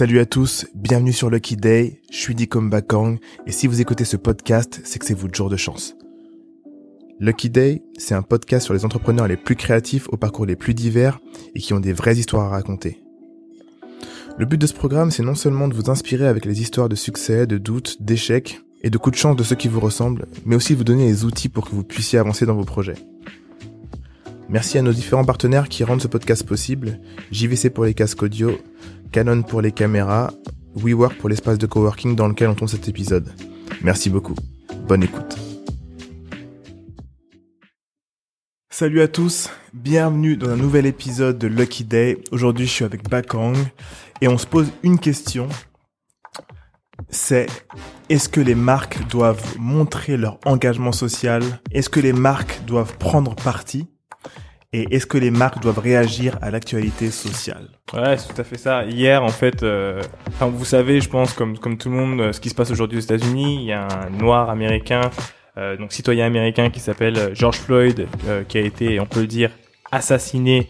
Salut à tous, bienvenue sur Lucky Day, je suis Dikom Bakang et si vous écoutez ce podcast, c'est que c'est votre jour de chance. Lucky Day, c'est un podcast sur les entrepreneurs les plus créatifs aux parcours les plus divers et qui ont des vraies histoires à raconter. Le but de ce programme, c'est non seulement de vous inspirer avec les histoires de succès, de doutes, d'échecs et de coups de chance de ceux qui vous ressemblent, mais aussi de vous donner les outils pour que vous puissiez avancer dans vos projets. Merci à nos différents partenaires qui rendent ce podcast possible. JVC pour les casques audio, Canon pour les caméras, WeWork pour l'espace de coworking dans lequel on tourne cet épisode. Merci beaucoup. Bonne écoute. Salut à tous, bienvenue dans un nouvel épisode de Lucky Day. Aujourd'hui, je suis avec Bakang et on se pose une question. C'est est-ce que les marques doivent montrer leur engagement social? Est-ce que les marques doivent prendre parti? Et est-ce que les marques doivent réagir à l'actualité sociale Ouais, c'est tout à fait ça. Hier, en fait, euh, vous savez, je pense, comme comme tout le monde, euh, ce qui se passe aujourd'hui aux États-Unis, il y a un noir américain, euh, donc citoyen américain, qui s'appelle euh, George Floyd, euh, qui a été, on peut le dire, assassiné,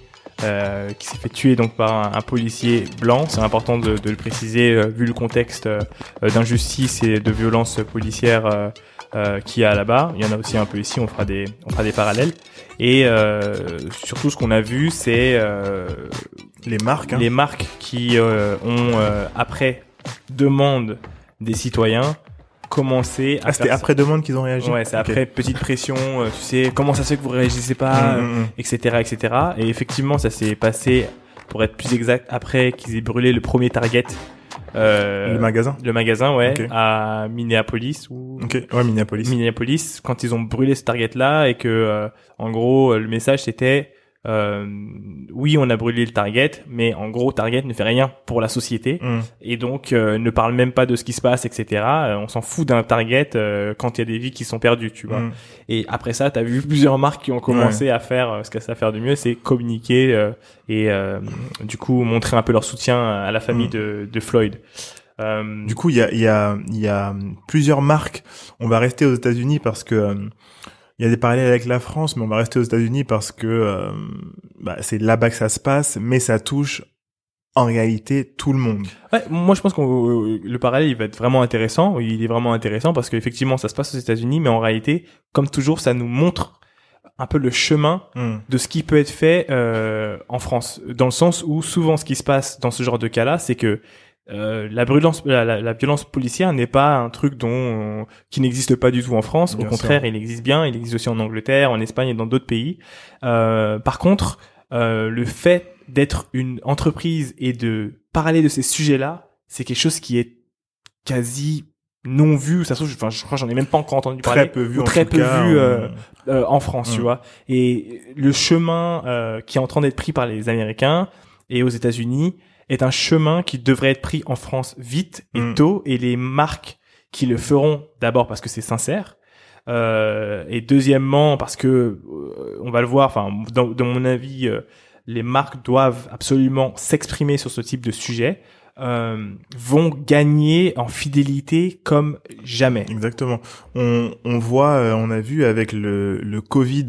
qui s'est fait tuer donc par un, policier blanc. C'est important de, de, le préciser vu le contexte d'injustice et de violence policière euh, qu'il y a là-bas. Il y en a aussi un peu ici. On fera des, on fera des parallèles. Et euh, surtout, ce qu'on a vu, c'est euh, les marques, hein. les marques qui euh, ont euh, après demande des citoyens commencé à ah, c'était après demande qu'ils ont réagi. Ouais, c'est okay. après petite pression. Euh, tu sais, comment ça se fait que vous réagissez pas, mmh, etc., mmh. etc. Et effectivement, ça s'est passé, pour être plus exact, après qu'ils aient brûlé le premier target euh, le magasin Le magasin, ouais, okay. à Minneapolis. Ou... Ok, ouais, Minneapolis. Minneapolis, quand ils ont brûlé ce target-là et que, euh, en gros, le message c'était, euh, oui, on a brûlé le target, mais en gros, target ne fait rien pour la société mm. et donc euh, ne parle même pas de ce qui se passe, etc. Euh, on s'en fout d'un target euh, quand il y a des vies qui sont perdues, tu vois. Mm. Et après ça, t'as vu plusieurs marques qui ont commencé ouais. à faire ce qu'elles savent faire de mieux, c'est communiquer et du coup montrer un peu leur soutien à la famille mm. de, de, Floyd. Du coup, il y a, y, a, y a plusieurs marques. On va rester aux États-Unis parce que il y a des parallèles avec la France, mais on va rester aux États-Unis parce que euh, bah, c'est là-bas que ça se passe, mais ça touche en réalité tout le monde. Ouais, moi je pense que le parallèle il va être vraiment intéressant. Il est vraiment intéressant parce qu'effectivement ça se passe aux États-Unis, mais en réalité, comme toujours, ça nous montre un peu le chemin mm. de ce qui peut être fait euh, en France, dans le sens où souvent ce qui se passe dans ce genre de cas-là, c'est que euh, la, brûlance, la, la, la, violence policière n'est pas un truc dont qui n'existe pas du tout en France. Bien Au contraire, sûr. il existe bien. Il existe aussi en Angleterre, en Espagne et dans d'autres pays. Euh, par contre, euh, le fait d'être une entreprise et de parler de ces sujets-là, c'est quelque chose qui est quasi non vu. Ça se trouve, enfin, je crois, j'en ai même pas encore entendu parler. Très peu vu, ou très peu cas, vu euh, euh, en France, mmh. tu vois. Et le chemin euh, qui est en train d'être pris par les Américains et aux États-Unis est un chemin qui devrait être pris en France vite et mm. tôt, et les marques qui le feront d'abord parce que c'est sincère, euh, et deuxièmement parce que euh, on va le voir, enfin dans, dans, mon avis, euh, les marques doivent absolument s'exprimer sur ce type de sujet. Euh, vont gagner en fidélité comme jamais. Exactement. On, on voit, euh, on a vu avec le, le Covid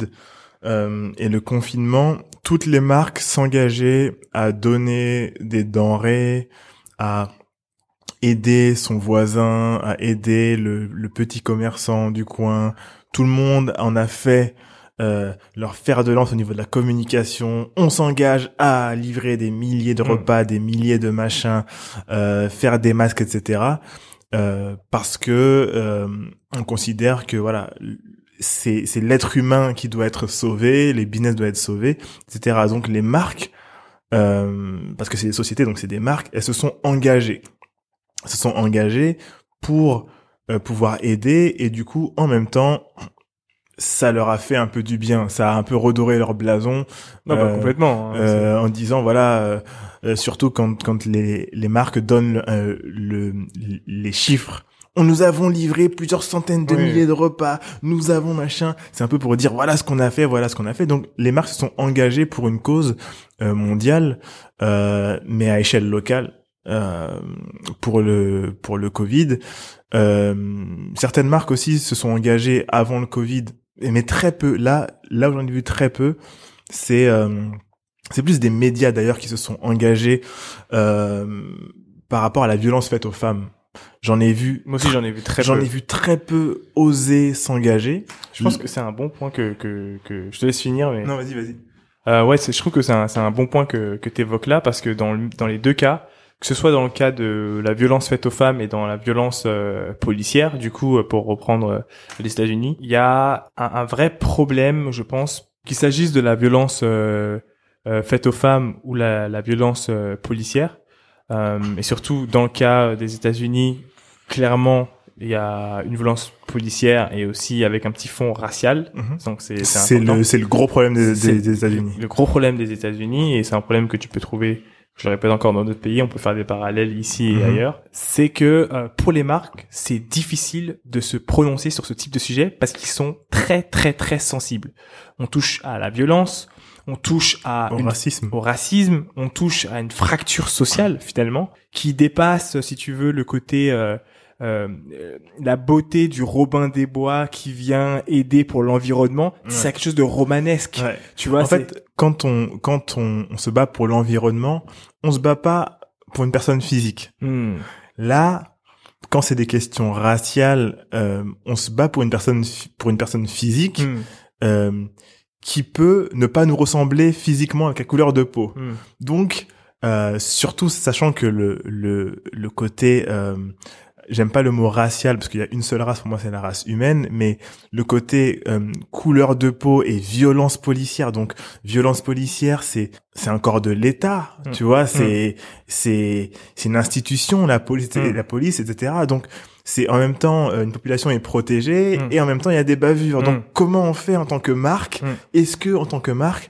euh, et le confinement, toutes les marques s'engageaient à donner des denrées, à aider son voisin, à aider le, le petit commerçant du coin. Tout le monde en a fait euh, leur fer de lance au niveau de la communication. On s'engage à livrer des milliers de repas, mmh. des milliers de machins, euh, faire des masques, etc. Euh, parce que euh, on considère que voilà c'est c'est l'être humain qui doit être sauvé, les business doivent être sauvés, etc. Donc les marques, euh, parce que c'est des sociétés, donc c'est des marques, elles se sont engagées, elles se sont engagées pour euh, pouvoir aider et du coup en même temps ça leur a fait un peu du bien, ça a un peu redoré leur blason. Non, bah, euh, complètement. Hein, euh, en disant voilà, euh, surtout quand quand les les marques donnent le, le les chiffres nous avons livré plusieurs centaines de oui. milliers de repas, nous avons machin. C'est un peu pour dire voilà ce qu'on a fait, voilà ce qu'on a fait. Donc les marques se sont engagées pour une cause euh, mondiale, euh, mais à échelle locale. Euh, pour le pour le Covid, euh, certaines marques aussi se sont engagées avant le Covid, mais très peu. Là, là où j'en ai vu très peu, c'est euh, c'est plus des médias d'ailleurs qui se sont engagés par rapport à la violence faite aux femmes. J'en ai vu. Moi aussi, j'en ai vu très. J'en ai vu très peu oser s'engager. Je pense que c'est un bon point que, que que je te laisse finir. Mais... Non, vas-y, vas-y. Euh, ouais, je trouve que c'est un c'est un bon point que que t'évoques là parce que dans dans les deux cas, que ce soit dans le cas de la violence faite aux femmes et dans la violence euh, policière, du coup, euh, pour reprendre euh, les États-Unis, il y a un, un, vrai problème, je pense, qu'il s'agisse de la violence faite aux femmes ou la, la violence policière, et surtout dans le cas des États-Unis, clairement, il y a une violence policière et aussi avec un petit fond racial. Mhm. Donc c'est c'est le c'est le gros problème des, des États-Unis. Le gros problème des États-Unis et c'est un problème que tu peux trouver je le répète encore dans d'autres pays, on peut faire des parallèles ici et mhm. ailleurs, c'est que euh, pour les marques, c'est difficile de se prononcer sur ce type de sujet parce qu'ils sont très très très sensibles. On touche à la violence, on touche à au racisme, au racisme, on touche à une fracture sociale finalement qui dépasse, si tu veux, le côté euh, euh, la beauté du Robin des Bois qui vient aider pour l'environnement, c'est quelque chose de romanesque. Tu vois, en fait, quand on quand on, on se bat pour l'environnement, on se bat pas pour une personne physique. Hmm. Là, quand c'est des questions raciales, euh, on se bat pour une personne pour une personne physique hmm. euh, qui peut ne pas nous ressembler physiquement avec la couleur de peau. Hmm. Donc euh, surtout sachant que le le le côté euh, j'aime pas le mot racial parce qu'il y a une seule race pour moi c'est la race humaine mais le côté euh, couleur de peau et violence policière. Donc violence policière c'est c'est un corps de l'État mm. tu vois c'est mm. c'est c'est une institution la police mm. la police etc donc c'est en même temps euh, une population est protégée et en même temps il y a des bavures. Donc comment on fait en tant que marque est-ce que en tant que marque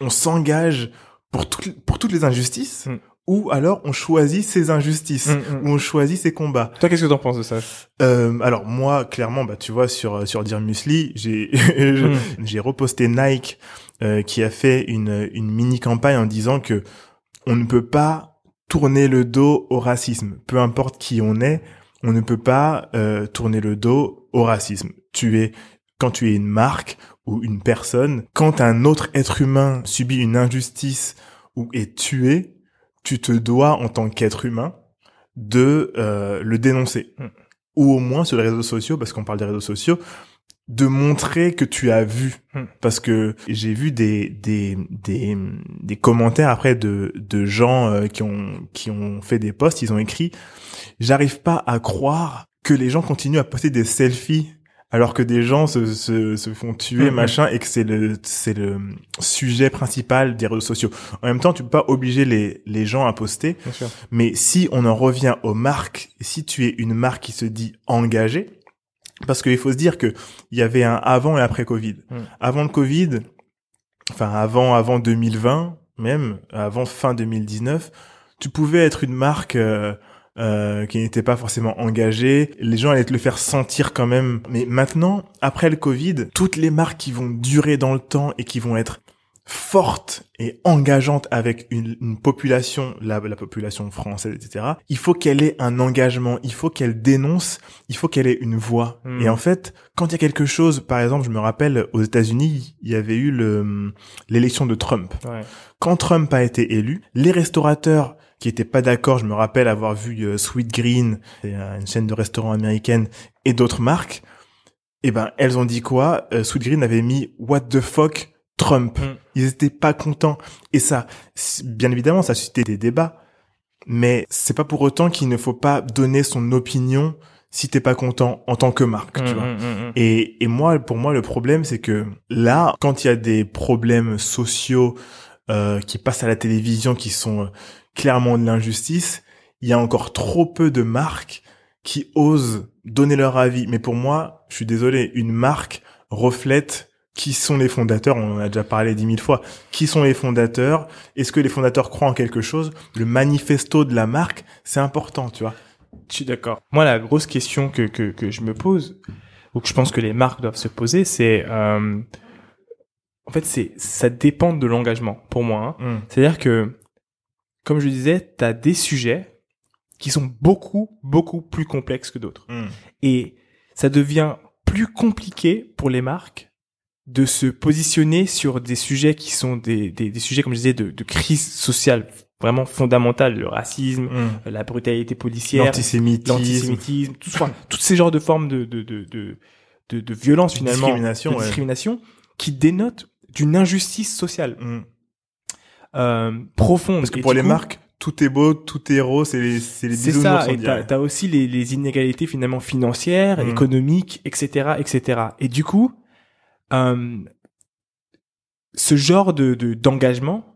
on s'engage pour toutes pour toutes les injustices ou alors on choisit ses injustices, mm, mm. ou on choisit ses combats. Toi, qu'est-ce que t'en penses de ça? Euh, Alors moi, clairement, bah tu vois sur sur Dire Musli, j'ai mm. j'ai reposté Nike euh, qui a fait une une mini campagne en disant que on ne peut pas tourner le dos au racisme, peu importe qui on est, on ne peut pas euh, tourner le dos au racisme. Tu es quand tu es une marque ou une personne, quand un autre être humain subit une injustice ou est tué, tu te dois en tant qu'être humain de euh, le dénoncer hmm. ou au moins sur les réseaux sociaux parce qu'on parle des réseaux sociaux de montrer que tu as vu hmm. parce que j'ai vu des des des des commentaires après de de gens euh, qui ont qui ont fait des posts ils ont écrit j'arrive pas à croire que les gens continuent à poster des selfies alors que des gens se, se, se font tuer, mhm. machin, et que c'est le, c'est le sujet principal des réseaux sociaux. En même temps, tu peux pas obliger les, les gens à poster. Mais si on en revient aux marques, si tu es une marque qui se dit engagée, parce qu'il faut se dire que il y avait un avant et après Covid. Mm. Avant le Covid, enfin avant avant 2020 même, avant fin 2019, tu pouvais être une marque euh, euh, qui n'étaient pas forcément engagés. Les gens allaient te le faire sentir quand même. Mais maintenant, après le Covid, toutes les marques qui vont durer dans le temps et qui vont être fortes et engageantes avec une, une population, la, la, population française, etc. Il faut qu'elle ait un engagement, il faut qu'elle dénonce, il faut qu'elle ait une voix. Hmm. Et en fait, quand il y a quelque chose, par exemple, je me rappelle aux États-Unis, il y avait eu le l'élection de Trump. Ouais. Quand Trump a été élu, les restaurateurs qui étaient pas d'accord. Je me rappelle avoir vu euh, Sweet Green, une chaîne de restaurants américaine, et d'autres marques. Et eh ben, elles ont dit quoi? Euh, Sweet Green avait mis What the fuck Trump. Mm. Ils étaient pas contents. Et ça, bien évidemment, ça a suscité des débats. Mais c'est pas pour autant qu'il ne faut pas donner son opinion si t'es pas content en tant que marque, tu mm, vois. Mm, et, et moi, pour moi, le problème, c'est que là, quand il y a des problèmes sociaux euh, qui passent à la télévision, qui sont clairement de l'injustice, il y a encore trop peu de marques qui osent donner leur avis. Mais pour moi, je suis désolé, une marque reflète qui sont les fondateurs, on en a déjà parlé dix mille fois, qui sont les fondateurs, est-ce que les fondateurs croient en quelque chose, le manifesto de la marque, c'est important, tu vois. Je suis d'accord. Moi, la grosse question que, que, que je me pose, ou que je pense que les marques doivent se poser, c'est... Euh, en fait, c'est ça dépend de l'engagement, pour moi. Hein. Mm. C'est-à-dire que comme je disais, tu as des sujets qui sont beaucoup, beaucoup plus complexes que d'autres. Hmm. Et ça devient plus compliqué pour les marques de se positionner sur des sujets qui sont des, des, des sujets, comme je disais, de, de crise sociale vraiment fondamentale, le racisme, mm. la brutalité policière, l'antisémitisme, tout, toutes ces genres de formes de, de, de, de, de, de violence finalement, discrimination, de discrimination, qui dénotent d'une injustice sociale mm. Euh, profonde. Parce que pour les marques, tout est beau, tout est rose, c'est les, c'est les C'est ça, et t'as, as aussi les, les, inégalités finalement financières, mm. économiques, etc., etc. Et du coup, euh, ce genre de, de d'engagement,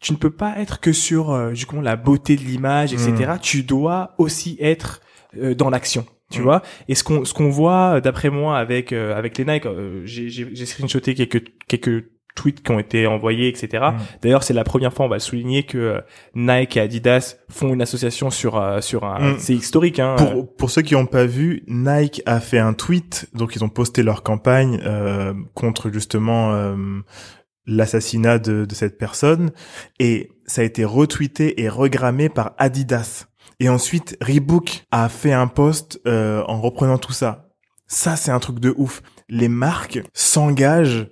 tu ne peux pas être que sur euh, la beauté de l'image, etc. Mm. Tu dois aussi être euh, dans l'action. Tu mm. vois et ce qu'on ce qu'on voit d'après moi avec euh, avec les Nike j'ai j'ai screenshoté quelques quelques tweets qui ont été envoyés, etc. Mm. D'ailleurs, c'est la première fois, on va souligner que Nike et Adidas font une association sur sur un. C'est historique. Hein. Pour pour ceux qui n'ont pas vu, Nike a fait un tweet, donc ils ont posté leur campagne contre justement l'assassinat de, de, cette personne et ça a été retweeté et regrammé par Adidas. Et ensuite, Reebok a fait un post euh, en reprenant tout ça. Ça, c'est un truc de ouf. Les marques s'engagent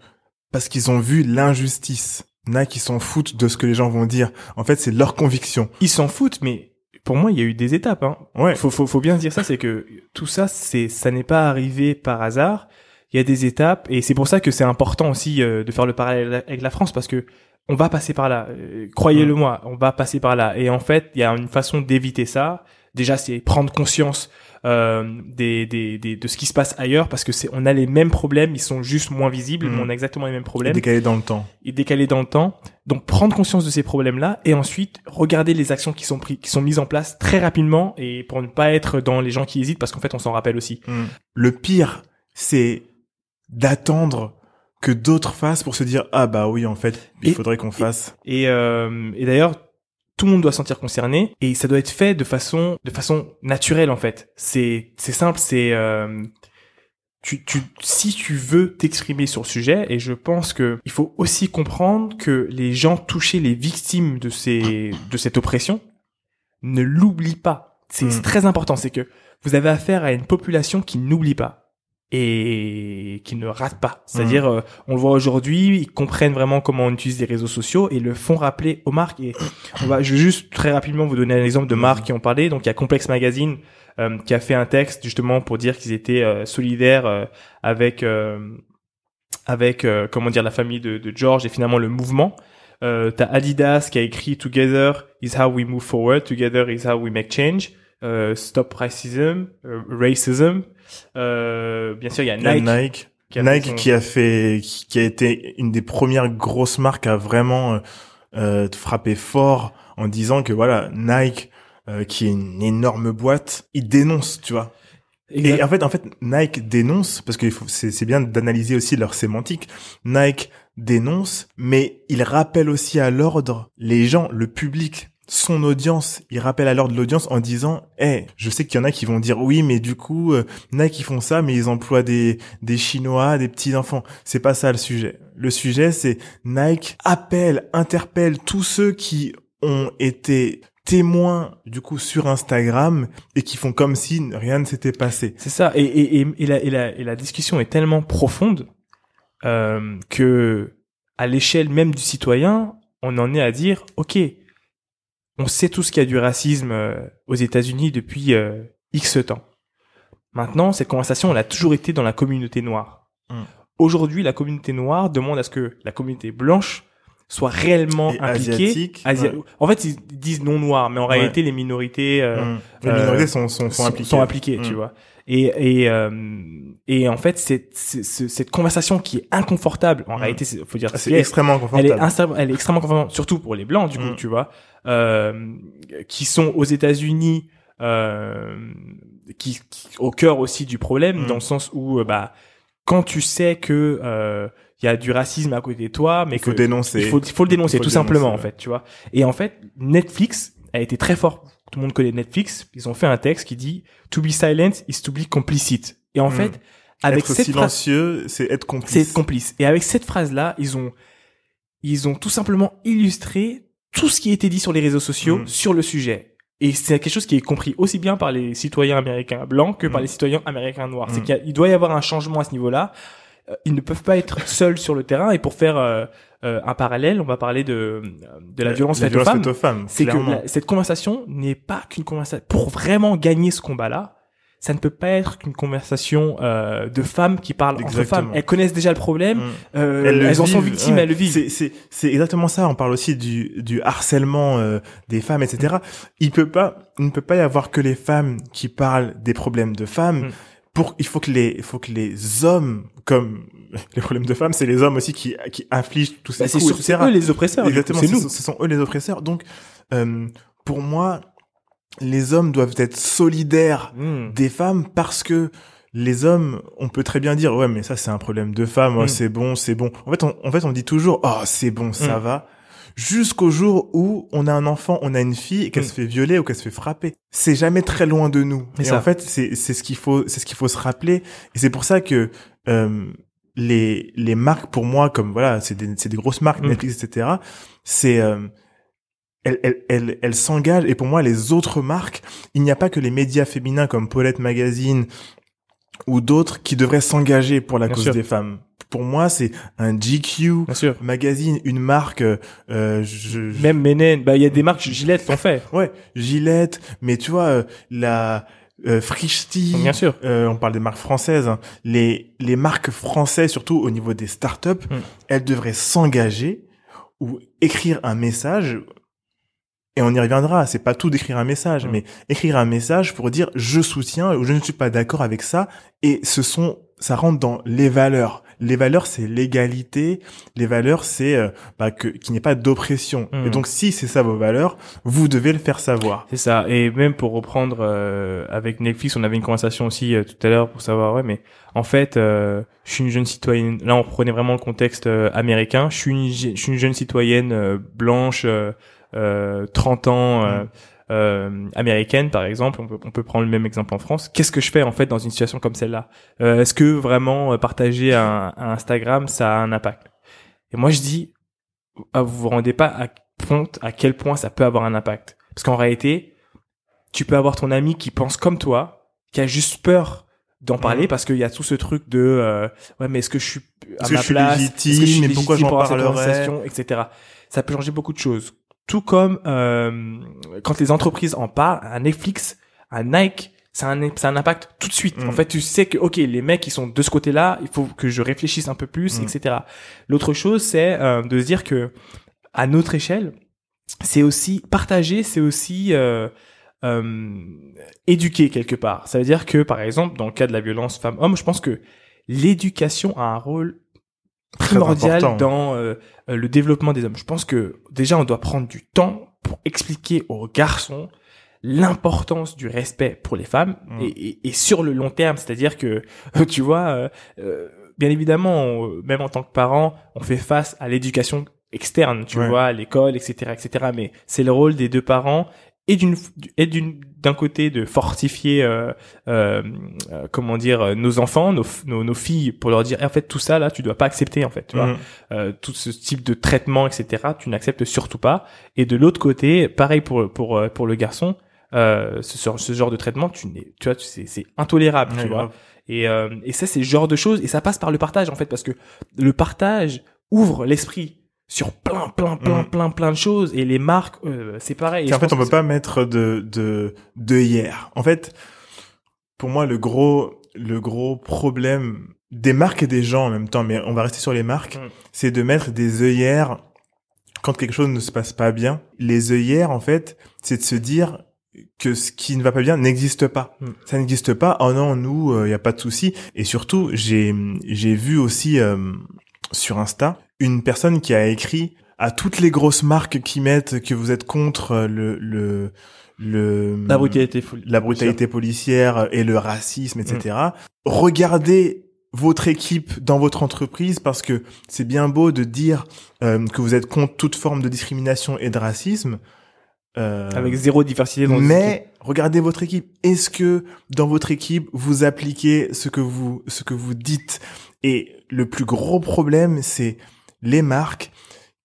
parce qu'ils ont vu l'injustice. Nike, ils s'en foutent de ce que les gens vont dire. En fait, c'est leur conviction. Ils s'en foutent, mais pour moi, il y a eu des étapes. Hein. Ouais. Faut, faut, faut bien dire ça, c'est que tout ça, c'est, ça n'est pas arrivé par hasard il y a des étapes et c'est pour ça que c'est important aussi euh, de faire le parallèle avec la France parce que on va passer par là. Euh, croyez-le moi, on va passer par là. Et en fait, il y a une façon d'éviter ça. Déjà, c'est prendre conscience euh, des, des, des, de ce qui se passe ailleurs parce que c'est on a les mêmes problèmes, ils sont juste moins visibles, mais mm. on a exactement les mêmes problèmes. Décalés dans le temps. Et décalés dans le temps. Donc prendre conscience de ces problèmes-là et ensuite regarder les actions qui sont prises, qui sont mises en place très rapidement et pour ne pas être dans les gens qui hésitent parce qu'en fait on s'en rappelle aussi. Mm. Le pire, c'est d'attendre que d'autres fassent pour se dire ah bah oui en fait il faudrait qu'on fasse et, euh, et d'ailleurs tout le monde doit se sentir concerné et ça doit être fait de façon de façon naturelle en fait c'est c'est simple c'est euh, tu, tu, si tu veux t'exprimer sur le sujet, et je pense que il faut aussi comprendre que les gens touchés, les victimes de ces, de cette oppression, ne l'oublient pas. C'est hmm. très important. C'est que vous avez affaire à une population qui n'oublie pas et qui ne ratent pas. C'est-à-dire, mmh. euh, on le voit aujourd'hui, ils comprennent vraiment comment on utilise les réseaux sociaux et le font rappeler aux marques. Et on va, je vais juste très rapidement vous donner un exemple de marques qui ont parlé. Donc, il y a Complex Magazine euh, qui a fait un texte justement pour dire qu'ils étaient euh, solidaires avec avec comment dire la famille de, de, George et finalement le mouvement. Euh, T'as Adidas qui a écrit Together is how we move forward, Together is how we make change. Stop Racism, Racism, euh, bien sûr, il y a Nike. Nike. Qui a, Nike qui a fait, qui a été une des premières grosses marques à vraiment euh, frapper fort en disant que voilà, Nike, euh, qui est une énorme boîte, il dénonce, tu vois. Et en fait, en fait, Nike dénonce parce que c'est bien d'analyser aussi leur sémantique. Nike dénonce, mais il rappelle aussi à l'ordre les gens, le public son audience, il rappelle alors de l'audience en disant "Eh, je sais qu'il y en a qui vont dire oui, mais du coup euh, Nike ils font ça mais ils emploient des des chinois, des petits enfants." C'est pas ça le sujet. Le sujet c'est Nike appelle, interpelle tous ceux qui ont été témoins du coup sur Instagram et qui font comme si rien ne s'était passé. C'est ça et et et, la, et, la, et la discussion est tellement profonde euh, que à l'échelle même du citoyen, on en est à dire OK, on sait tous qu'il y a du racisme euh, aux États-Unis depuis euh, X temps. Maintenant, cette conversation, elle a toujours été dans la communauté noire. Mm. Aujourd'hui, la communauté noire demande à ce que la communauté blanche soit réellement impliquée. En fait, ils disent non noir, mais en réalité, les minorités, euh, mm. les minorités sont, sont, sont impliquées. tu mm. vois. Et, et, et en fait, cette, cette, conversation qui est inconfortable, en réalité, faut dire, c'est extrêmement inconfortable. Elle est, elle est extrêmement confortable, surtout pour les blancs, du coup, tu vois euh, qui sont aux États-Unis, euh, qui, au cœur aussi du problème, mm. dans le sens où euh, bah quand tu sais que euh, il y a du racisme à côté de toi, mais il faut que dénoncer. il faut, il faut le dénoncer tout simplement en fait, tu vois. Et en fait, Netflix a été très fort. Tout le monde connaît Netflix. Ils ont fait un texte qui dit "To be silent is to be complicit". Et en mm. fait, avec être cette silencieux, c'est être complice. C'est être complice. Et avec cette phrase là, ils ont ils ont tout simplement illustré tout ce qui a été dit sur les réseaux sociaux mm. sur le sujet. Et c'est quelque chose qui est compris aussi bien par les citoyens américains blancs que par mm. les citoyens américains noirs. C'est mm. qu'il doit y avoir un changement à ce niveau-là. ils ne peuvent pas être seuls sur le terrain. Et pour faire un parallèle, on va parler de de la violence, faite, aux femmes. C'est que cette conversation n'est pas qu'une conversation pour vraiment gagner ce combat-là ça ne peut pas être qu'une conversation euh, de femmes qui parlent Exactement. entre femmes. Elles connaissent déjà le problème, mm. euh, elles, en sont victimes, elles le vivent. C'est exactement ça. On parle aussi du, du harcèlement euh, des femmes, etc. Il peut pas, il ne peut pas y avoir que les femmes qui parlent des problèmes de femmes. Mm. Pour, il faut que les, il faut que les hommes, comme les problèmes de femmes, c'est les hommes aussi qui, qui infligent tous ces bah, coups, C'est eux les oppresseurs. Exactement. C'est nous. Ce sont eux les oppresseurs. Donc, euh, pour moi, les hommes doivent être solidaires hmm. des femmes parce que les hommes, on peut très bien dire ouais mais ça c'est un problème de femme, oh, hmm. c'est bon, c'est bon. En fait, on, en fait on dit toujours oh c'est bon, ça hmm. va. Jusqu'au jour où on a un enfant, on a une fille et qu'elle se fait violer ou qu'elle se fait frapper. C'est jamais très loin de nous. Et en fait, c'est c'est ce qu'il faut c'est ce qu'il faut se rappeler. Et c'est pour ça que euh, les les marques pour moi comme voilà c'est des c'est des grosses marques Netflix etc. C'est euh, elle, elle, elle, elle s'engage et pour moi les autres marques, il n'y a pas que les médias féminins comme Paulette Magazine ou d'autres qui devraient s'engager pour la cause des femmes. Pour moi, c'est un GQ magazine, une marque. Euh, je, Même Menen, bah il y a des marques Gillette en fait. Ouais, Gillette, mais tu vois euh, la euh, Bien sûr. Euh, on parle des marques françaises. Hein. Les les marques françaises, surtout au niveau des startups, mm. elles devraient s'engager ou écrire un message et on y reviendra, c'est pas tout d'écrire un message, mm. mais écrire un message pour dire je soutiens ou je ne suis pas d'accord avec ça. Et ce sont, ça rentre dans les valeurs. Les valeurs, c'est l'égalité. Les valeurs, c'est euh, bah, que qu'il n'y ait pas d'oppression. Et mm. donc, si c'est ça vos valeurs, vous devez le faire savoir. C'est ça. Et même pour reprendre euh, avec Netflix, on avait une conversation aussi euh, tout à l'heure pour savoir, ouais, mais en fait, je suis une jeune citoyenne. Là, on prenait vraiment le contexte américain. Je suis une, je suis une jeune citoyenne blanche. 30 euh, ans euh, euh, américaine par exemple, on peut, on peut, prendre le même exemple en France. Qu'est-ce que je fais en fait dans une situation comme celle-là? Est-ce que vraiment partager un, Instagram ça a un impact? Et moi je dis, ah, vous vous rendez pas à compte à quel point ça peut avoir un impact. Parce qu'en réalité, tu peux avoir ton ami qui pense comme toi, qui a juste peur d'en parler mm. parce qu'il y a tout ce truc de ouais mais est-ce que je suis à ma place? Est-ce que je suis mais pourquoi j'en parlerais? etc ça peut changer beaucoup de choses tout comme euh, quand les entreprises en parlent, un Netflix, un Nike, ça a un, ça un impact tout de suite. En mm. fait, tu sais que ok, les mecs qui sont de ce côté-là, il faut que je réfléchisse un peu plus, mm. etc. L'autre chose, c'est euh, de se dire que à notre échelle, c'est aussi partager, c'est aussi euh, euh, éduquer quelque part. Ça veut dire que, par exemple, dans le cas de la violence femme-homme, je pense que l'éducation a un rôle primordial dans euh, euh, le développement des hommes. Je pense que déjà on doit prendre du temps pour expliquer aux garçons l'importance du respect pour les femmes mm. et, et, sur le long terme, c'est-à-dire que tu vois, euh, bien évidemment, même en tant que parent, on fait face à l'éducation externe, tu vois, à l'école, etc., etc. Mais c'est le rôle des deux parents et d'une et d'une d'un côté de fortifier euh, euh, euh comment dire nos enfants nos, nos, nos filles pour leur dire eh, en fait tout ça là tu dois pas accepter en fait tu vois. Mhm. euh, tout ce type de traitement etc tu n'acceptes surtout pas. Et de l'autre côté pareil pour pour euh, pour le garçon euh, ce, ce genre de traitement tu n'es tu vois c'est c'est intolérable tu vois. et et ça c'est le genre de choses et ça passe par le partage en fait parce que le partage ouvre l'esprit sur plein, plein, plein, mm. plein, plein de choses. Et les marques, euh, c'est pareil. en fait, on peut pas mettre de, de, de hier. En fait, pour moi, le gros, le gros problème des marques et des gens en même temps, mais on va rester sur les marques, mm. c'est de mettre des œillères quand quelque chose ne se passe pas bien. Les œillères, en fait, c'est de se dire que ce qui ne va pas bien n'existe pas. Mm. Ça n'existe pas. Oh non, nous, il euh, y a pas de souci. Et surtout, j'ai j'ai vu aussi euh, sur Insta une personne qui a écrit à toutes les grosses marques qui mettent que vous êtes contre le le le la brutalité la brutalité policière et le racisme etc. Mm. Regardez votre équipe dans votre entreprise parce que c'est bien beau de dire euh, que vous êtes contre toute forme de discrimination et de racisme. Euh, Avec zéro diversité dans Mais regardez votre équipe. Est-ce que dans votre équipe vous appliquez ce que vous ce que vous dites? Et le plus gros problème, c'est les marques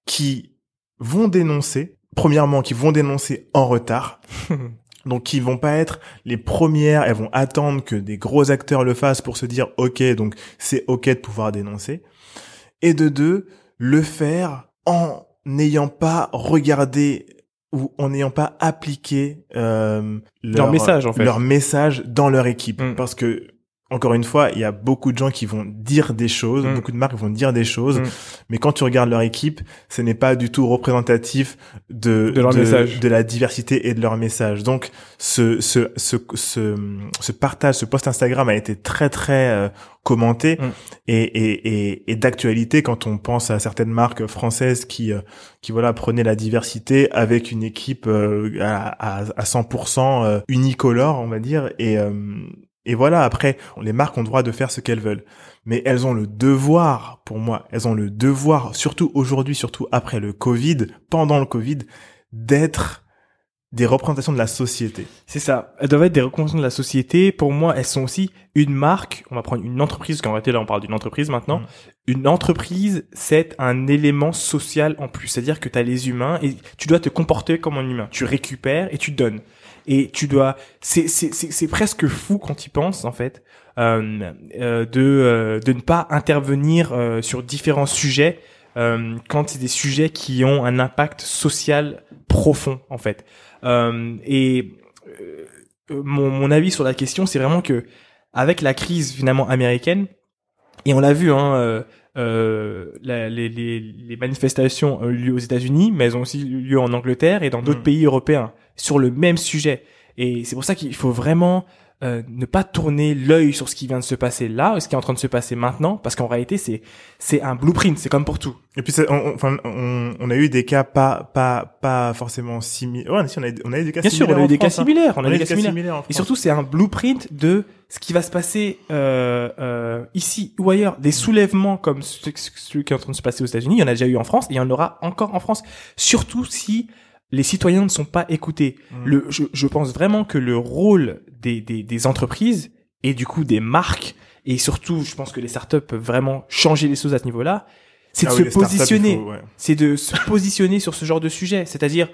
qui vont dénoncer, premièrement, qui vont dénoncer en retard. donc qui vont pas être les premières, elles vont attendre que des gros acteurs le fassent pour se dire ok, donc c'est ok de pouvoir dénoncer. Et de deux, le faire en n'ayant pas regardé ou en n'ayant pas appliqué euh, leur, message en fait. leur message dans leur équipe mm. parce que encore une fois, il y a beaucoup de gens qui vont dire des choses, mm. beaucoup de marques vont dire des choses, mm. mais quand tu regardes leur équipe, ce n'est pas du tout représentatif de de, leur message. de la diversité et de leur message. Donc ce ce ce ce, ce partage, ce post Instagram a été très très euh, commenté mm. et et et, et d'actualité quand on pense à certaines marques françaises qui euh, qui voilà prenaient la diversité avec une équipe euh, à, à, à 100% unicolore, on va dire et et voilà, après, les marques ont le droit de faire ce qu'elles veulent. Mais elles ont le devoir, pour moi, elles ont le devoir, surtout aujourd'hui, surtout après le Covid, pendant le Covid, d'être des représentations de la société. C'est ça. Elles doivent être des représentations de la société. Pour moi, elles sont aussi une marque. On va prendre une entreprise, qu'en réalité, là, on parle d'une entreprise maintenant. Mm. Une entreprise, c'est un élément social en plus. C'est-à-dire que tu as les humains et tu dois te comporter comme un humain. Tu récupères et tu donnes et tu dois c'est c'est c'est presque fou quand tu penses en fait euh, euh, de euh, de ne pas intervenir sur différents sujets quand c'est des sujets qui ont un impact social profond en fait et mon mon avis sur la question c'est vraiment que avec la crise finalement américaine et on l'a vu hein euh, la, les, les, les, manifestations ont eu lieu aux États-Unis, mais elles ont aussi eu lieu en Angleterre et dans d'autres mm. pays européens sur le même sujet. Et c'est pour ça qu'il faut vraiment euh, ne pas tourner l'œil sur ce qui vient de se passer là, ce qui est en train de se passer maintenant, parce qu'en réalité c'est c'est un blueprint, c'est comme pour tout. Et puis on, enfin on, on, a eu des cas pas pas pas forcément similaires. Ouais, on a, on a eu des cas Bien similaires. sûr, on a eu des cas similaires. On, a eu des cas similaires. Et surtout c'est un blueprint de ce qui va se passer euh, euh, ici ou ailleurs, des soulèvements comme celui qui est en train de se passer aux États-Unis, il y en a déjà eu en France, et il y en aura encore en France. Surtout si les citoyens ne sont pas écoutés. Mmh. Le, je, je, pense vraiment que le rôle des, des, des, entreprises et du coup des marques et surtout, je pense que les startups peuvent vraiment changer les choses à ce niveau-là. C'est de ah se positionner, c'est de se positionner sur ce genre de sujet. C'est-à-dire,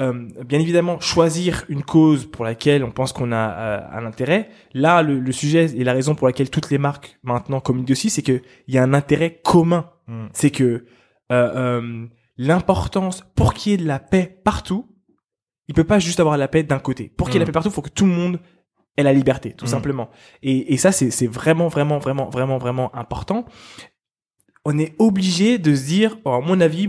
euh, bien évidemment, choisir une cause pour laquelle on pense qu'on a euh, un intérêt. Là, le, le, sujet et la raison pour laquelle toutes les marques maintenant communiquent aussi, c'est qu'il y a un intérêt commun. Mmh. C'est que euh, euh l'importance pour qu'il y ait de la paix partout. Il peut pas juste avoir la paix d'un côté. Pour qu'il y ait la mm. paix partout, il faut que tout le monde ait la liberté, tout mm. simplement. Et, et ça, c'est vraiment, vraiment, vraiment, vraiment, vraiment important. On est obligé de se dire, oh, à mon avis,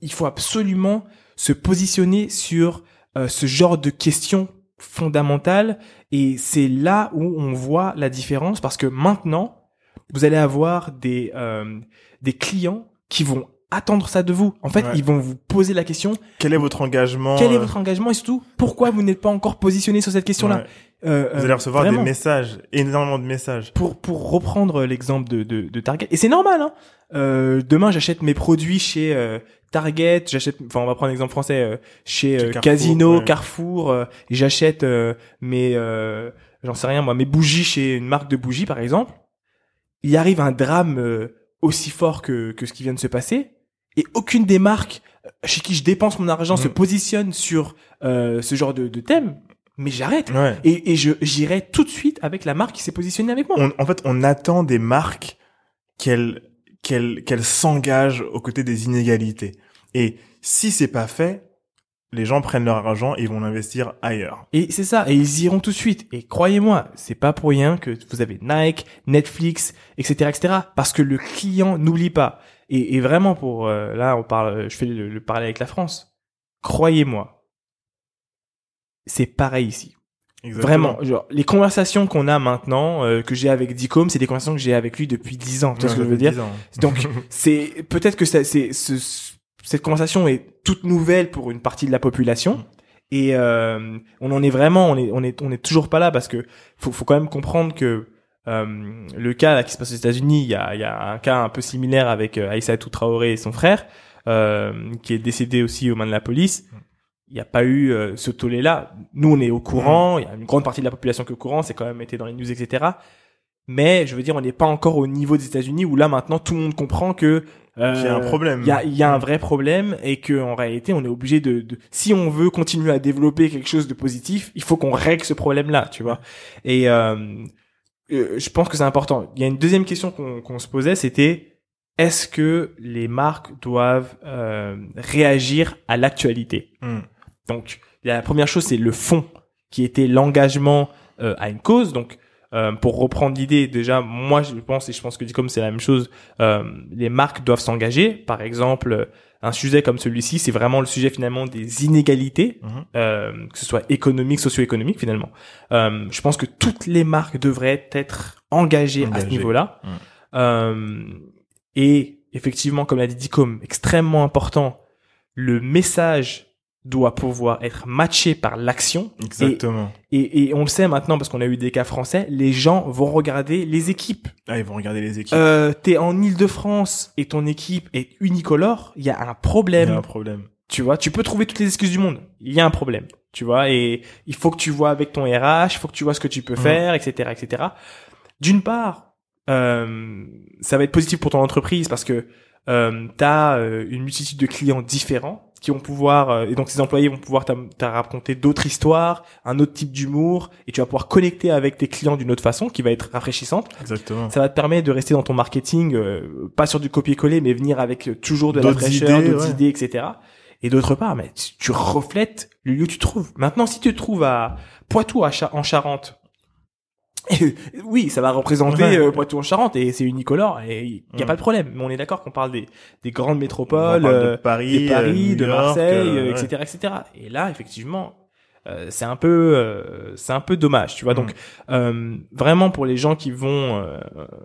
il faut absolument se positionner sur euh, ce genre de questions fondamentales. Et c'est là où on voit la différence parce que maintenant, vous allez avoir des, euh, des clients qui vont attendre ça de vous. En fait, ils vont vous poser la question. Quel est votre engagement Quel est euh votre engagement et surtout, pourquoi vous n'êtes pas encore positionné sur cette question-là euh, Vous allez recevoir des messages, énormément de messages. Pour pour reprendre l'exemple de, de, de Target, et c'est normal. Hein euh, demain, j'achète mes produits chez euh, Target, j'achète, enfin on va prendre l'exemple français, euh, chez, Carrefour, Casino, Carrefour, j'achète mes, j'en sais rien moi, mes bougies chez une marque de bougies par exemple. Il arrive un drame aussi fort que, que ce qui vient de se passer et aucune des marques euh, chez qui je dépense mon argent se mm. positionne sur euh, ce genre de, de thème, mais j'arrête. Et, et je j'irai tout de suite avec la marque qui s'est positionnée avec moi. en fait, on attend des marques qu'elles qu'elles qu'elles s'engagent aux côtés des inégalités. Et si c'est pas fait, les gens prennent leur argent et vont l'investir ailleurs. Et c'est ça, et ils iront tout de suite. Et croyez-moi, c'est pas pour rien que vous avez Nike, Netflix, etc., etc. Parce que le client n'oublie pas. Et, et vraiment pour euh, là, on parle, je fais le, parallèle avec la France. Croyez-moi, c'est pareil ici. Vraiment, genre les conversations qu'on a maintenant, euh, que j'ai avec Dicom, c'est des conversations que j'ai avec lui depuis dix ans. Tu vois ce que je veux dire? Donc c'est peut-être que c'est ce, cette conversation est toute nouvelle pour une partie de la population. Et euh, on en est vraiment, on est, on est, on est toujours pas là parce que faut, faut quand même comprendre que euh, le cas là, qui se passe aux États-Unis, il y a, y a un cas un peu similaire avec euh, Aïssatou Traoré et son frère, euh, qui est décédé aussi aux mains de la police. Il n'y a pas eu euh, ce tollé-là. Nous, on est au courant. Il y a une grande partie de la population qui est au courant. C'est quand même été dans les news, etc. Mais je veux dire, on n'est pas encore au niveau des États-Unis où là maintenant tout le monde comprend que euh, il y a un problème. Il y a, y a un vrai problème et que en réalité, on est obligé de, de, si on veut continuer à développer quelque chose de positif, il faut qu'on règle ce problème-là, tu vois. Et euh, euh, je pense que c'est important. Il y a une deuxième question qu'on se posait, c'était est-ce que les marques doivent euh, réagir à l'actualité? Hmm. Donc, la première chose, c'est le fond, qui était l'engagement euh, à une cause. Donc, euh, pour reprendre l'idée, déjà, moi, je pense, et je pense que comme c'est la même chose, euh, les marques doivent s'engager. Par exemple, un sujet comme celui-ci, c'est vraiment le sujet finalement des inégalités, Mhm. euh, que ce soit économique, socio-économique finalement. Je pense que toutes les marques devraient être engagées, à ce niveau-là. Mhm. Et effectivement, comme l'a dit Dicom, extrêmement important, le message doit pouvoir être matché par l'action. Exactement. Et, et on le sait maintenant parce qu'on a eu des cas français, les gens vont regarder les équipes. Ah, ils vont regarder les équipes. Euh, T'es en Île-de-France et ton équipe est unicolore, il y a un il y problème. a un problème. Tu vois, tu peux trouver toutes les excuses du monde. Il y a un problème. Tu vois, et il faut que tu vois avec ton RH, il faut que tu vois ce que tu peux Mhm. faire, etc., etc. D'une part, euh, ça va être positif pour ton entreprise parce que euh, tu as une multitude de clients différents qui vont pouvoir, euh, et donc ces employés vont pouvoir t'as raconter d'autres histoires, un autre type d'humour, et tu vas pouvoir connecter avec tes clients d'une autre façon qui va être rafraîchissante. Exactement. Ça va te permettre de rester dans ton marketing, euh, pas sur du copier-coller, mais venir avec euh, toujours de la fraîcheur, d'autres ouais. idées, etc. Et d'autre part, mais tu, tu reflètes le lieu où tu te trouves. Maintenant, si tu te trouves à Poitou, en Charente, oui, ça va représenter Ouais. euh, Poitou en Charente et c'est unicolore et il y a Mm. pas de problème. Mais on est d'accord qu'on parle des, des grandes métropoles, parle euh, de Paris, de Paris, euh, de York, Marseille, euh, euh, ouais. etc., etc. Et là, effectivement, euh, c'est un peu, euh, c'est un peu dommage, tu vois. Mm. Donc, euh, vraiment pour les gens qui vont euh,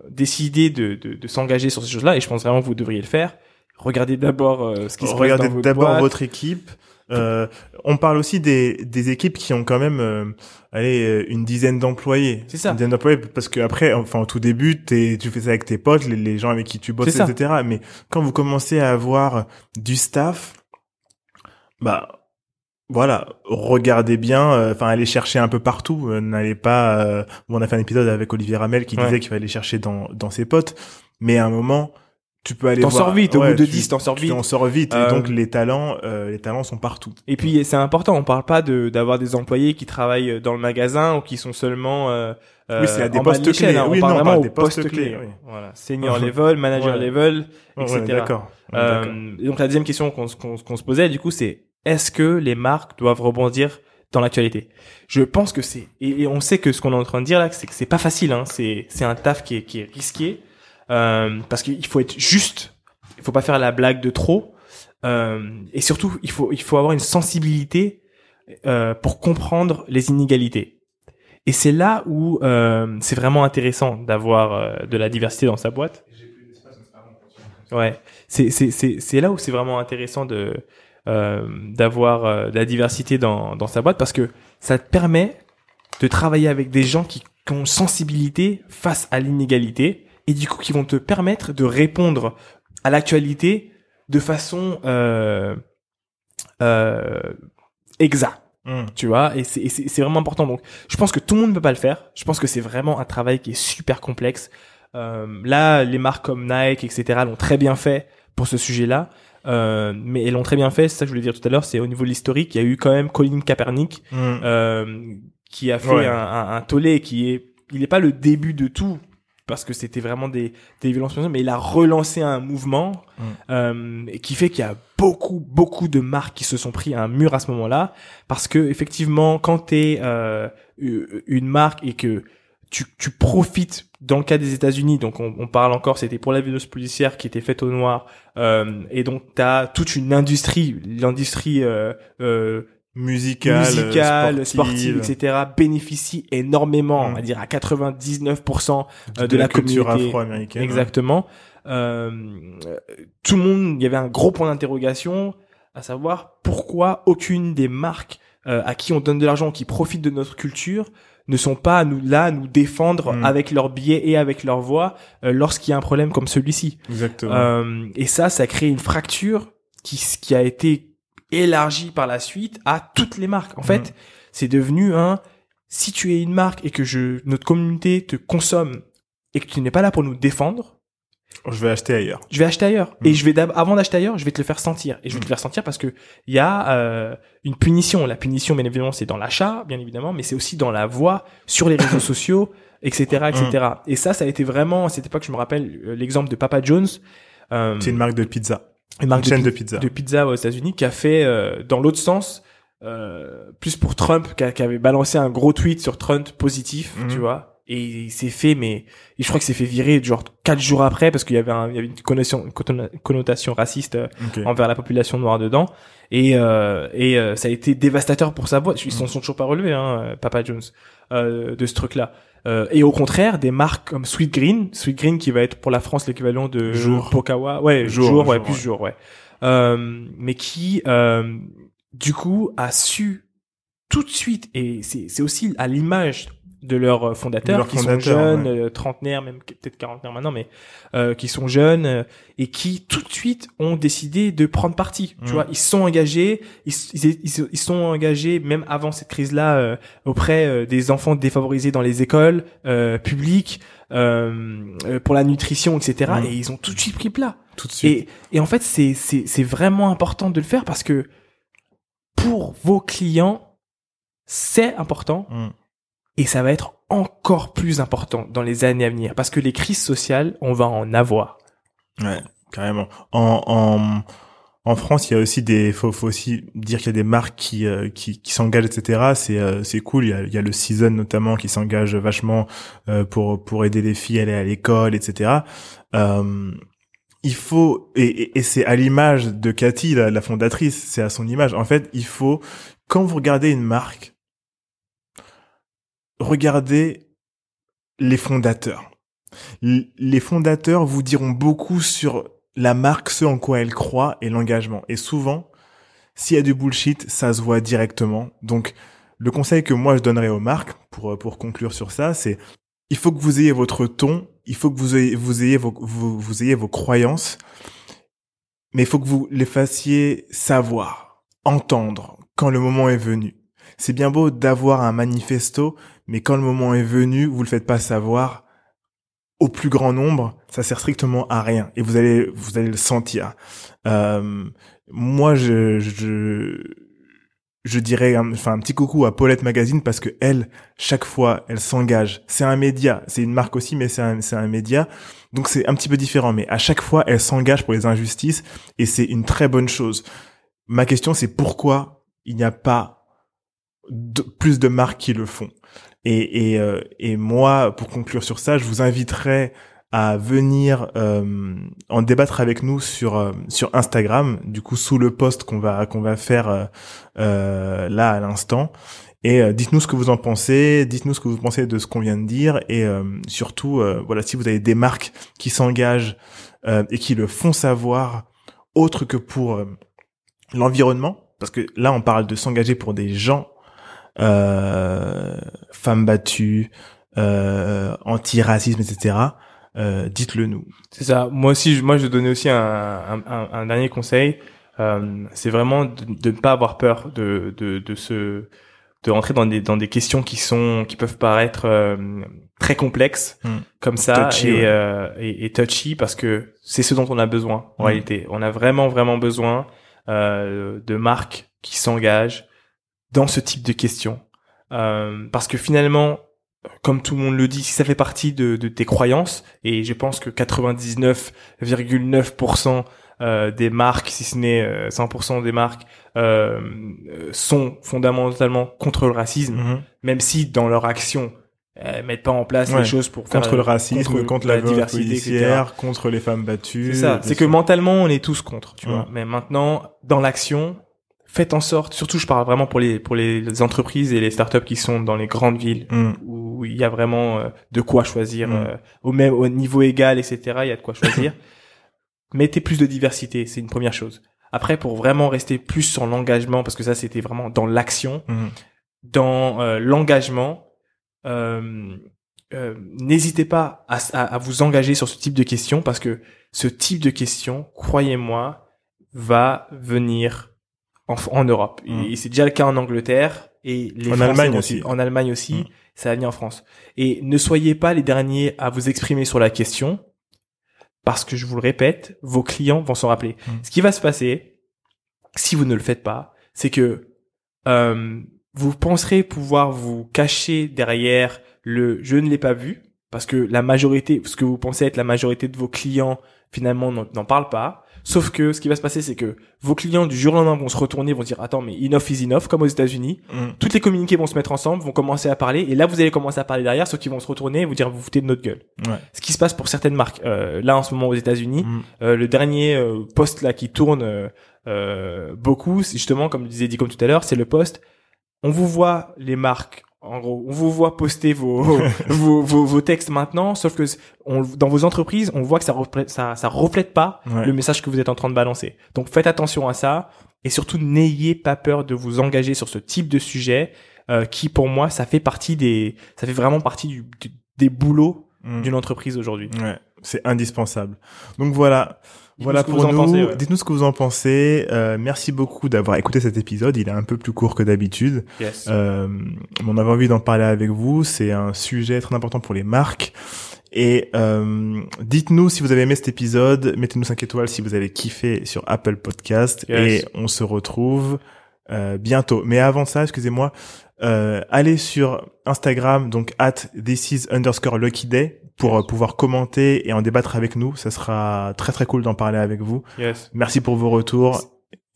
décider de, de, de s'engager sur ces choses-là, et je pense vraiment que vous devriez le faire. Regardez d'abord ce qui se passe dans d'abord votre équipe. Euh, on parle aussi des, des équipes qui ont quand même euh, allez, euh, une dizaine d'employés. C'est ça. Une dizaine d'employés parce que après, enfin au tout début, t'es, tu fais ça avec tes potes, les, les gens avec qui tu bosses, ça. etc. Mais quand vous commencez à avoir du staff, bah voilà, regardez bien, euh, enfin allez chercher un peu partout. euh, N'allez pas. euh, on a fait un épisode avec Olivier Ramel qui Ouais. disait qu'il fallait chercher dans dans ses potes, mais à un moment. Tu peux aller T'en sors vite, au bout de tu- 10, t'en sors vite. en sors vite. Euh, Et donc les talents, euh, les talents sont partout. Et puis c'est important, on parle pas de d'avoir des employés qui travaillent dans le magasin ou qui sont seulement euh, Oui, c'est à des postes clés. hein. Oui, on parle non, on vraiment parle au des postes poste clés, clé. oui. Voilà, senior level, manager Ouais. level, etc. d'accord. Ouais, Euh, d'accord. donc la deuxième question qu'on se- qu'on qu'on se posait du coup c'est est-ce que les marques doivent rebondir dans l'actualité? Je pense que c'est et, et on sait que ce qu'on est en train de dire là c'est que c'est pas facile hein, c'est c'est un taf qui est qui est risqué euh, parce qu'il faut être juste, il faut pas faire la blague de trop euh, et surtout il faut il faut avoir une sensibilité euh, pour comprendre les inégalités. Et c'est là où c'est vraiment intéressant d'avoir de la diversité dans sa boîte. Ouais, c'est c'est c'est c'est là où c'est vraiment intéressant de d'avoir de la diversité dans dans sa boîte parce que ça te permet de travailler avec des gens qui, qui ont sensibilité face à l'inégalité et du coup qui vont te permettre de répondre à l'actualité de façon euh, euh, exacte Hum. tu vois et c'est vraiment important donc je pense que tout le monde ne peut pas le faire je pense que c'est vraiment un travail qui est super complexe euh, là les marques comme Nike etc l'ont très bien fait pour ce sujet là euh, mais elles l'ont très bien fait c'est ça que je voulais dire tout à l'heure c'est au niveau de l'historique il y a eu quand même Colin Kaepernick Hum. euh, qui a fait Ouais. un, un, un tollé qui est il n'est pas le début de tout parce que c'était vraiment des, des violences mais il a relancé un mouvement Mm. euh, qui fait qu'il y a beaucoup beaucoup de marques qui se sont pris à un mur à ce moment-là parce que effectivement quand t'es euh, une marque et que tu, tu profites dans le cas des États-Unis donc on, on parle encore c'était pour la violence policière qui était faite au noir euh, et donc t'as toute une industrie l'industrie euh, euh, Musical, musicale, sportive, sportive, etc., bénéficie énormément, Mm. on va dire à 99% de, euh, de la culture communauté. afro-américaine. Exactement. Euh, euh, tout le monde, il y avait un gros point d'interrogation, à savoir pourquoi aucune des marques euh, à qui on donne de l'argent, qui profitent de notre culture, ne sont pas à nous, là à nous défendre Mm. avec leurs billets et avec leur voix euh, lorsqu'il y a un problème comme celui-ci. Exactement. Euh, et ça, ça crée une fracture qui, qui a été élargie par la suite à toutes les marques. En fait, c'est devenu un, si tu es une marque et que je, notre communauté te consomme et que tu n'es pas là pour nous défendre, je vais acheter ailleurs. Je vais acheter ailleurs. Et mm. je vais avant d'acheter ailleurs, je vais te le faire sentir. Et je vais te le faire sentir parce que il y a euh, une punition. La punition, bien évidemment, c'est dans l'achat, bien évidemment, mais c'est aussi dans la voix, sur les réseaux sociaux, etc., etc. Mm. Et ça, ça a été vraiment à cette époque. Je me rappelle euh, l'exemple de Papa John's. Euh, c'est une marque de pizza. Une marque chaîne de, pizza. De pizza aux États-Unis qui a fait euh, dans l'autre sens. Euh, plus pour Trump qui, avait balancé un gros tweet sur Trump positif, tu mm. vois, et il s'est fait mais je crois que c'est fait virer genre quatre jours après parce qu'il y avait un, il y avait une connotation, connotation raciste euh, envers la population noire dedans et euh, et euh, ça a été dévastateur pour sa boîte ils s'en sont toujours pas relevés hein Papa Jones euh, de ce truc là et au contraire des marques comme Sweet Green Sweet Green qui va être pour la France l'équivalent de jour. Pokawa ouais jour, ouais plus jour ouais. Mais qui du coup a su tout de suite et c'est aussi à l'image de leurs euh, fondateurs, qui sont jeunes, euh, trentenaires, même peut-être quarantenaires maintenant, mais euh, qui sont jeunes euh, et qui tout de suite ont décidé de prendre parti. Tu mm. vois, ils sont engagés, ils, ils, ils, sont engagés même avant cette crise-là auprès des enfants défavorisés dans les écoles publiques pour la nutrition, etc. Mm. Et ils ont tout de suite pris plat. Tout de suite. Et, et en fait, c'est c'est c'est vraiment important de le faire parce que pour vos clients, c'est important. Mm et ça va être encore plus important dans les années à venir parce que les crises sociales, on va en avoir. Ouais, carrément. En, en, en France, il y a aussi des, faut, faut aussi dire qu'il y a des marques qui, euh, qui, qui s'engagent, etc. C'est, euh, c'est cool. Il y, a, il y a le Season notamment qui s'engage vachement euh, pour, pour aider les filles à aller à l'école, etc. il faut, et, et, c'est à l'image de Cathy, la, la fondatrice, c'est à son image. En fait, il faut, quand vous regardez une marque, regardez les fondateurs. Les fondateurs vous diront beaucoup sur la marque, ce en quoi elle croit et l'engagement. Et souvent, s'il y a du bullshit, ça se voit directement. Donc, le conseil que moi je donnerais aux marques, pour, pour conclure sur ça, c'est il faut que vous ayez votre ton, il faut que vous ayez, vous ayez vos, vous, vous ayez vos croyances, mais il faut que vous les fassiez savoir, entendre quand le moment est venu. C'est bien beau d'avoir un manifesto, mais quand le moment est venu, vous le faites pas savoir au plus grand nombre, ça sert strictement à rien et vous allez vous allez le sentir. Euh, moi, je, je je dirais enfin un petit coucou à Paulette Magazine parce que elle chaque fois elle s'engage. C'est un média, c'est une marque aussi, mais c'est un c'est un média. Donc c'est un petit peu différent, mais à chaque fois elle s'engage pour les injustices et c'est une très bonne chose. Ma question c'est pourquoi il n'y a pas plus de marques qui le font. Et, et, euh, et moi, pour conclure sur ça, je vous inviterai à venir euh, en débattre avec nous sur euh, sur Instagram, du coup sous le post qu'on va qu'on va faire euh, là à l'instant. Et dites-nous ce que vous en pensez, dites-nous ce que vous pensez de ce qu'on vient de dire, et surtout, voilà, si vous avez des marques qui s'engagent et qui le font savoir, autre que pour l'environnement, parce que là on parle de s'engager pour des gens euh, femmes battues, euh, anti-racisme, etc. Euh, dites-le nous. C'est ça. Moi aussi, moi je donnais aussi un, un, un dernier conseil. Euh, c'est vraiment de, ne pas avoir peur de, de, de se de rentrer dans des dans des questions qui sont qui peuvent paraître euh, très complexes hmm. comme ça et, euh, et, et, touchy parce que c'est ce dont on a besoin en hmm. réalité on a vraiment vraiment besoin euh, de marques qui s'engagent dans ce type de questions. Euh, parce que finalement, comme tout le monde le dit, si ça fait partie de, de tes croyances, et je pense que 99,9% euh, des marques, si ce n'est 100% euh, des marques, euh, sont fondamentalement contre le racisme, mm-hmm. même si dans leur action, elles mettent pas en place les choses pour contre le racisme, contre, la, diversité, contre les femmes battues. C'est ça. C'est que mentalement, on est tous contre, tu mm. vois. Mais maintenant, dans l'action, faites en sorte, surtout je parle vraiment pour les pour les entreprises et les startups qui sont dans les grandes villes mm. où il y a vraiment euh, de quoi choisir mm. euh, au même au niveau égal etc. Il y a de quoi choisir. Mettez plus de diversité, c'est une première chose. Après pour vraiment rester plus sur l'engagement parce que ça c'était vraiment dans l'action, mm. dans euh, l'engagement. N'hésitez pas à, à, vous engager sur ce type de questions parce que ce type de questions, croyez-moi, va venir en, en Europe. Et, mm. c'est déjà le cas en Angleterre et les en Allemagne aussi. En Allemagne aussi, mm. ça va venir en France. Et ne soyez pas les derniers à vous exprimer sur la question. parce que je vous le répète, vos clients vont s'en rappeler. Mm. Ce qui va se passer, si vous ne le faites pas, c'est que euh, vous penserez pouvoir vous cacher derrière le je ne l'ai pas vu parce que la majorité, ce que vous pensez être la majorité de vos clients finalement n'en parlent pas. Sauf que ce qui va se passer, c'est que vos clients du jour au lendemain vont se retourner, vont dire attends mais enough is enough comme aux États-Unis. Mm. Toutes les communiqués vont se mettre ensemble, vont commencer à parler et là vous allez commencer à parler derrière, ceux qui vont se retourner et vous dire vous foutez de notre gueule. Ouais. Ce qui se passe pour certaines marques euh, là en ce moment aux États-Unis, mm. euh, le dernier euh, post là qui tourne euh, beaucoup, justement comme disait dit comme tout à l'heure, c'est le post on vous voit les marques en gros, on vous voit poster vos, vos, vos, textes maintenant, sauf que on, dans vos entreprises, on voit que ça reflète, ça, ça reflète pas le message que vous êtes en train de balancer. Donc faites attention à ça et surtout n'ayez pas peur de vous engager sur ce type de sujet euh, qui, pour moi, ça fait partie des, ça fait vraiment partie du, des boulots mm. d'une entreprise aujourd'hui. Ouais, c'est indispensable. Donc voilà. Voilà pour nous. Dites-nous ce que vous en pensez. Euh, merci beaucoup d'avoir écouté cet épisode. Il est un peu plus court que d'habitude. Yes. Euh, on avait envie d'en parler avec vous. C'est un sujet très important pour les marques. Et euh, dites-nous si vous avez aimé cet épisode. Mettez-nous 5 étoiles si vous avez kiffé sur Apple Podcast. Et on se retrouve euh, bientôt. Mais avant ça, excusez-moi, euh, allez sur Instagram, donc at this is underscore lucky day pour euh, pouvoir commenter et en débattre avec nous. Ça sera très très cool d'en parler avec vous. Yes. Merci pour vos retours.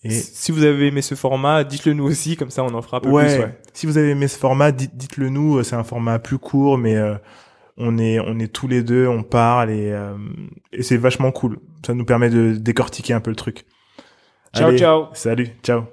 Et... Si vous avez aimé ce format, dites-le nous aussi, comme ça on en fera un peu ouais. plus. Ouais. Si vous avez aimé ce format, dites, le nous. C'est un format plus court, mais euh, on est on est tous les deux, on parle et, euh, et c'est vachement cool. Ça nous permet de décortiquer un peu le truc. Ciao Allez, ciao. Salut, ciao.